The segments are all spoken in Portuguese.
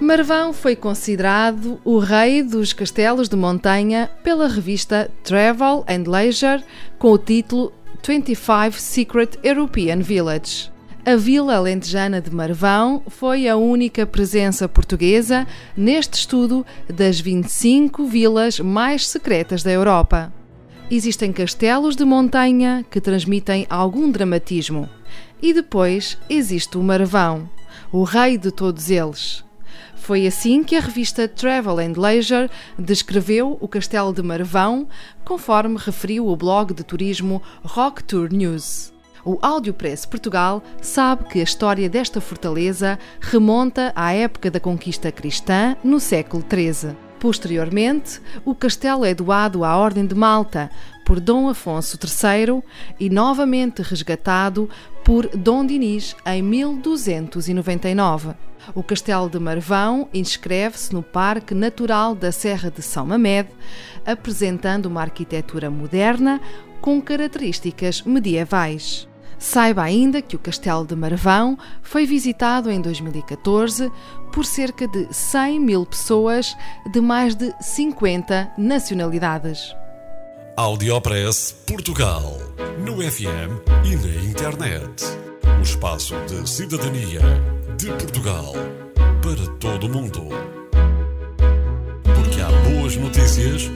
Marvão foi considerado o rei dos castelos de montanha pela revista Travel and Leisure com o título 25 Secret European Village. A vila alentejana de Marvão foi a única presença portuguesa neste estudo das 25 vilas mais secretas da Europa. Existem castelos de montanha que transmitem algum dramatismo. E depois existe o Marvão, o rei de todos eles. Foi assim que a revista Travel and Leisure descreveu o Castelo de Marvão, conforme referiu o blog de turismo Rock Tour News. O Audiopress Portugal sabe que a história desta fortaleza remonta à época da conquista cristã no século XIII. Posteriormente, o castelo é doado à Ordem de Malta por Dom Afonso III e novamente resgatado por Dom Dinis em 1299. O Castelo de Marvão inscreve-se no Parque Natural da Serra de São Mamede, apresentando uma arquitetura moderna com características medievais. Saiba ainda que o Castelo de Marvão foi visitado em 2014 por cerca de 100 mil pessoas de mais de 50 nacionalidades. Audiopress Portugal. No FM e na internet. O espaço de cidadania de Portugal para todo o mundo. Porque há boas notícias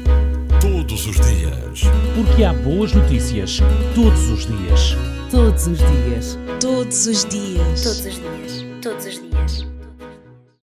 todos os dias. Porque há boas notícias todos os dias. Todos os dias. Todos os dias. Todos os dias. Todos os dias.